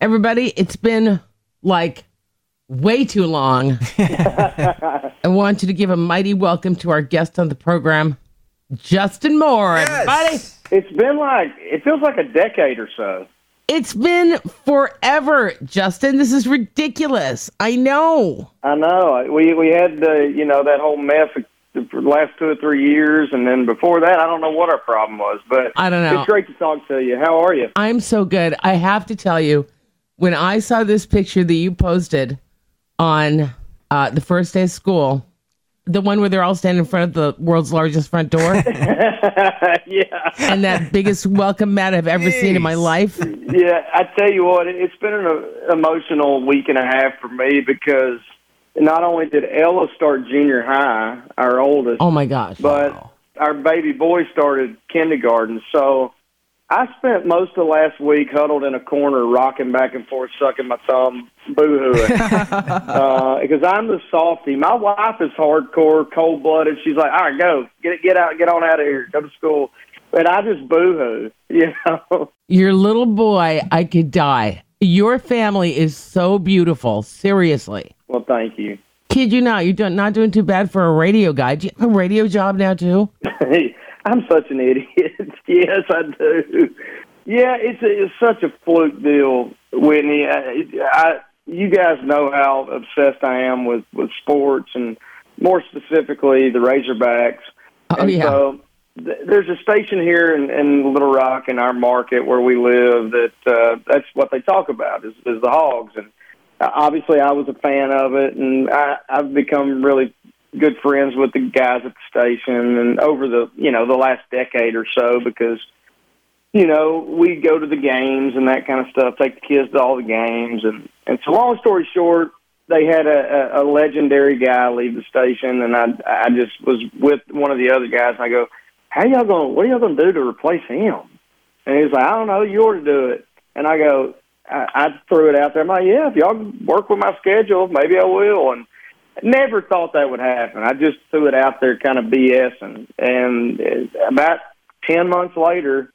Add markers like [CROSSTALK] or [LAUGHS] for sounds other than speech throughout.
Everybody, it's been like way too long. [LAUGHS] I want you to give a mighty welcome to our guest on the program, Justin Moore. Everybody, It's been like it feels like a decade or so. it's been forever, Justin. This is ridiculous. I know. I know. We we had the you know that whole mess for the last two or three years, and then before that, I don't know what our problem was. But I don't know. It's great to talk to you. How are you? I'm so good. I have to tell you, when I saw this picture that you posted on uh, the first day of school, the one where they're all standing in front of the world's largest front door, [LAUGHS] yeah, and that biggest welcome mat I've ever seen in my life. yeah. I tell you what, it- it's been an uh, emotional week and a half for me because not only did Ella start junior high, our oldest, Oh my gosh. but our baby boy started kindergarten. So I spent most of last week huddled in a corner, rocking back and forth, sucking my thumb, boo-hooing. [LAUGHS] uh, because I'm the softy. My wife is hardcore, cold-blooded. She's like, all right, go. Get it, get out, get on out of here. Go to school. But I just boo-hoo, [LAUGHS] you know. Your little boy, I could die. Your family is so beautiful. Seriously. well, thank you. Kid you not, you're do- not doing too bad for a radio guy. Do you have a radio job now, too? [LAUGHS] I'm such an idiot. [LAUGHS] yes, I do. Yeah, it's a, it's such a fluke deal, Whitney. I, I you guys know how obsessed I am with with sports and more specifically the Razorbacks. Oh, and yeah. So th- there's a station here in, in Little Rock in our market where we live that uh, that's what they talk about is, is the Hogs and uh, obviously I was a fan of it and I, I've become really good friends with the guys at the station and over the you know the last decade or so because you know we go to the games and that kind of stuff take the kids to all the games. And and so long story short they had a, a, a legendary guy leave the station and I I just was with one of the other guys and I go how y'all going what are y'all going to do to replace him? And he's like I don't know you ought to do it. And I go I, I threw it out there. I'm like yeah if y'all work with my schedule maybe I will. And never thought that would happen. I just threw it out there, kind of BS, and and about ten months later,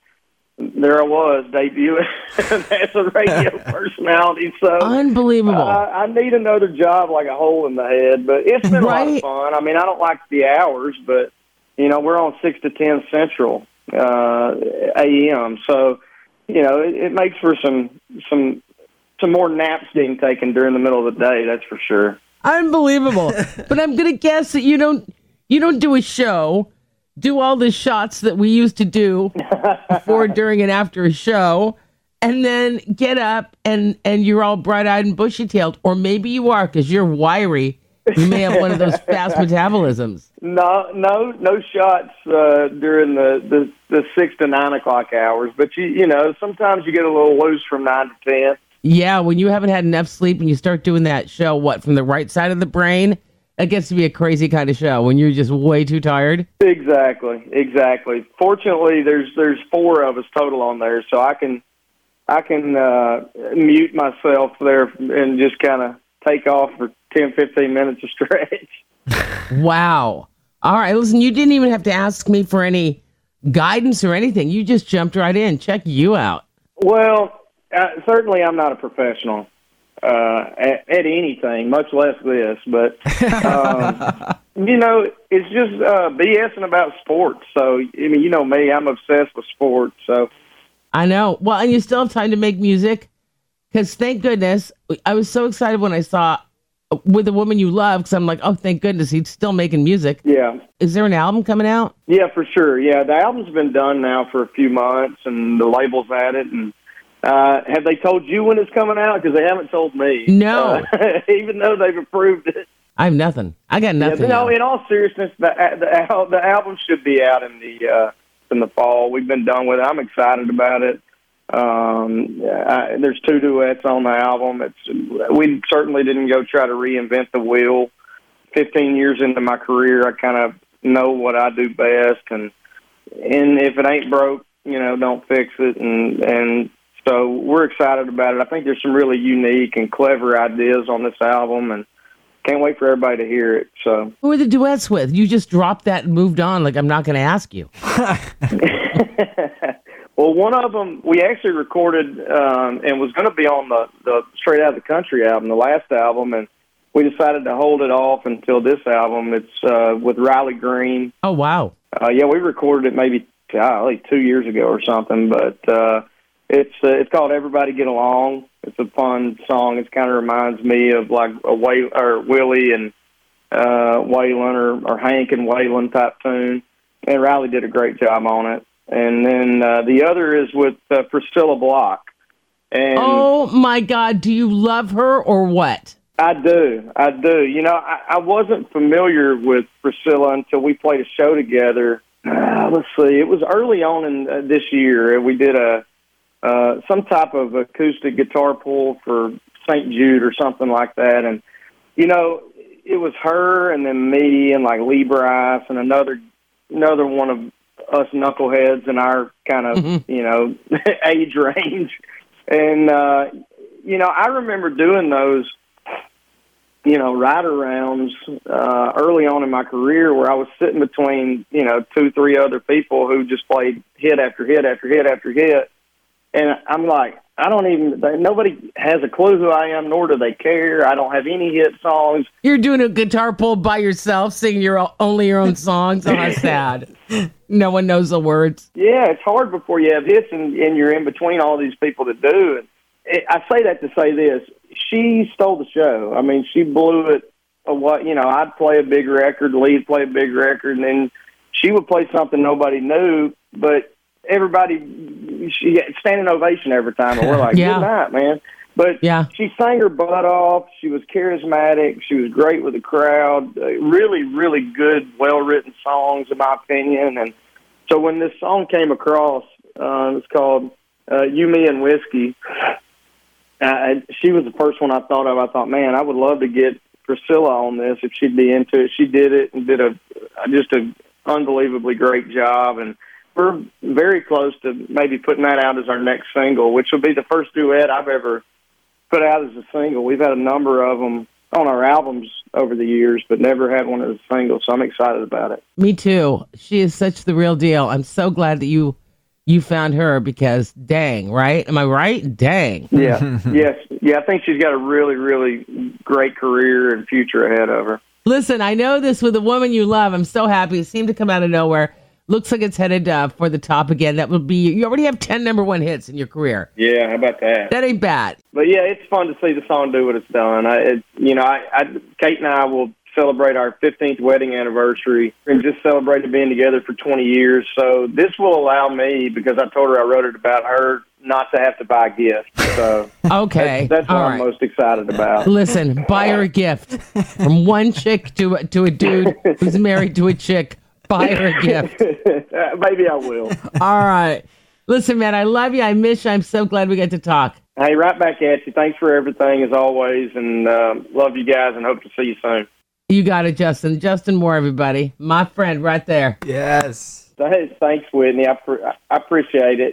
there I was debuting [LAUGHS] as a radio [LAUGHS] personality. So Unbelievable. uh, I need another job like a hole in the head, but it's been a lot of fun. I mean, I don't like the hours, but you know, we're on six to ten Central uh, AM, so you know, it, it makes for some some some more naps being taken during the middle of the day. That's for sure. Unbelievable. [LAUGHS] but I'm gonna guess that you don't you don't do a show, do all the shots that we used to do before, [LAUGHS] during, and after a show, and then get up and and you're all bright eyed and bushy tailed, or maybe you are because you're wiry. You may have one of those fast metabolisms. No, no, no shots uh, during the, the the six to nine o'clock hours. But you, you know, sometimes you get a little loose from nine to ten. Yeah, when you haven't had enough sleep and you start doing that show, what from the right side of the brain, that gets to be a crazy kind of show when you're just way too tired. Exactly, exactly. Fortunately, there's there's four of us total on there, so I can I can uh, mute myself there and just kind of take off for ten, fifteen minutes of stretch. [LAUGHS] Wow. All right, listen, you didn't even have to ask me for any guidance or anything. You just jumped right in. Check you out. Well, uh, certainly I'm not a professional uh, at, at anything, much less this. But um, [LAUGHS] you know, it's just uh, BSing about sports. So I mean, you know me, I'm obsessed with sports. So I know. Well, and you still have time to make music because thank goodness I was so excited when I saw uh, with the woman you love because I'm like, oh, thank goodness he's still making music. yeah, Is there an album coming out? yeah, for sure. Yeah, the album's been done now for a few months, and the label's at it. And uh, have they told you when it's coming out? Because they haven't told me. No. uh, [LAUGHS] even though they've approved it. I have nothing. I got nothing. but no, in all seriousness, the the, the album should be out in the uh, in the fall. We've been done with it. I'm excited about it. Um, I, there's two duets on the album. It's we certainly didn't go try to reinvent the wheel. Fifteen years into my career, I kind of know what I do best, and and if it ain't broke, you know, don't fix it. And and so we're excited about it. I think there's some really unique and clever ideas on this album, and can't wait for everybody to hear it. So. Who are the duets with? You just dropped that and moved on. Like I'm not going to ask you. [LAUGHS] [LAUGHS] Well, one of them we actually recorded um, and was going to be on the the Straight Out of the Country album, the last album, and we decided to hold it off until this album. It's uh, with Riley Green. Oh wow! Uh, yeah, we recorded it maybe golly two years ago or something, but uh, it's uh, it's called Everybody Get Along. It's a fun song. It kind of reminds me of like a Way or Willie and uh, Waylon or, or Hank and Waylon type tune. And Riley did a great job on it. And then uh, the other is with uh, Priscilla Block. And oh my God, do you love her or what? I do, I do. You know, I, I wasn't familiar with Priscilla until we played a show together. Uh, let's see, it was early on in uh, this year. We did a uh, some type of acoustic guitar pull for St. Jude or something like that, and you know, it was her and then me and like Lee Brice and another another one of us knuckleheads in our kind of mm-hmm. you know [LAUGHS] age range, and uh, you know I remember doing those you know ride arounds uh, early on in my career where I was sitting between you know two three other people who just played hit after hit after hit after hit, and I'm like I don't even. Nobody has a clue who I am, nor do they care. I don't have any hit songs. You're doing a guitar pull by yourself, singing your only your own songs. Oh, how [LAUGHS] sad. no one knows the words. Yeah, it's hard before you have hits, and, and you're in between all these people that do. And it, I say that to say this: she stole the show. I mean, she blew it. What you know, I'd play a big record, Lee'd play a big record, and then she would play something nobody knew, but everybody she standing ovation every time, and we're like, yeah. "Good night, man." But yeah. she sang her butt off. She was charismatic. She was great with the crowd. Uh, really, really good, well written songs, in my opinion. And so when this song came across, uh, it's called uh, "You, Me, and Whiskey." Uh, she was the first one I thought of. I thought, man, I would love to get Priscilla on this if she'd be into it. She did it and did a just a unbelievably great job and we're very close to maybe putting that out as our next single, which will be the first duet I've ever put out as a single. We've had a number of them on our albums over the years, but never had one as a single. So I'm excited about it. Me too. She is such the real deal. I'm so glad that you you found her because dang, right? Am I right? Dang. Yeah. [LAUGHS] yes. Yeah. I think she's got a really, really great career and future ahead of her. Listen, I know this with a woman you love. I'm so happy. It seemed to come out of nowhere looks like it's headed uh, for the top again. That would be you already have ten number one hits in your career. Yeah, how about that? That ain't bad. But yeah, it's fun to see the song do what it's done. I, it, you know, I, I, Kate and I will celebrate our 15th wedding anniversary and just celebrated being together for 20 years. So this will allow me, because I told her I wrote it about her, not to have to buy a gift. So [LAUGHS] okay, that's, that's what I'm most excited about. Listen, buy her a gift from one chick to to a dude who's married to a chick buy her a gift. [LAUGHS] Maybe I will. [LAUGHS] All right. Listen, man, I love you. I miss you. I'm so glad we get to talk. Hey, right back at you. Thanks for everything as always, and uh, love you guys, and hope to see you soon. You got it, Justin. Justin Moore, everybody, my friend, right there. Yes. Thanks, Whitney. I, I appreciate it.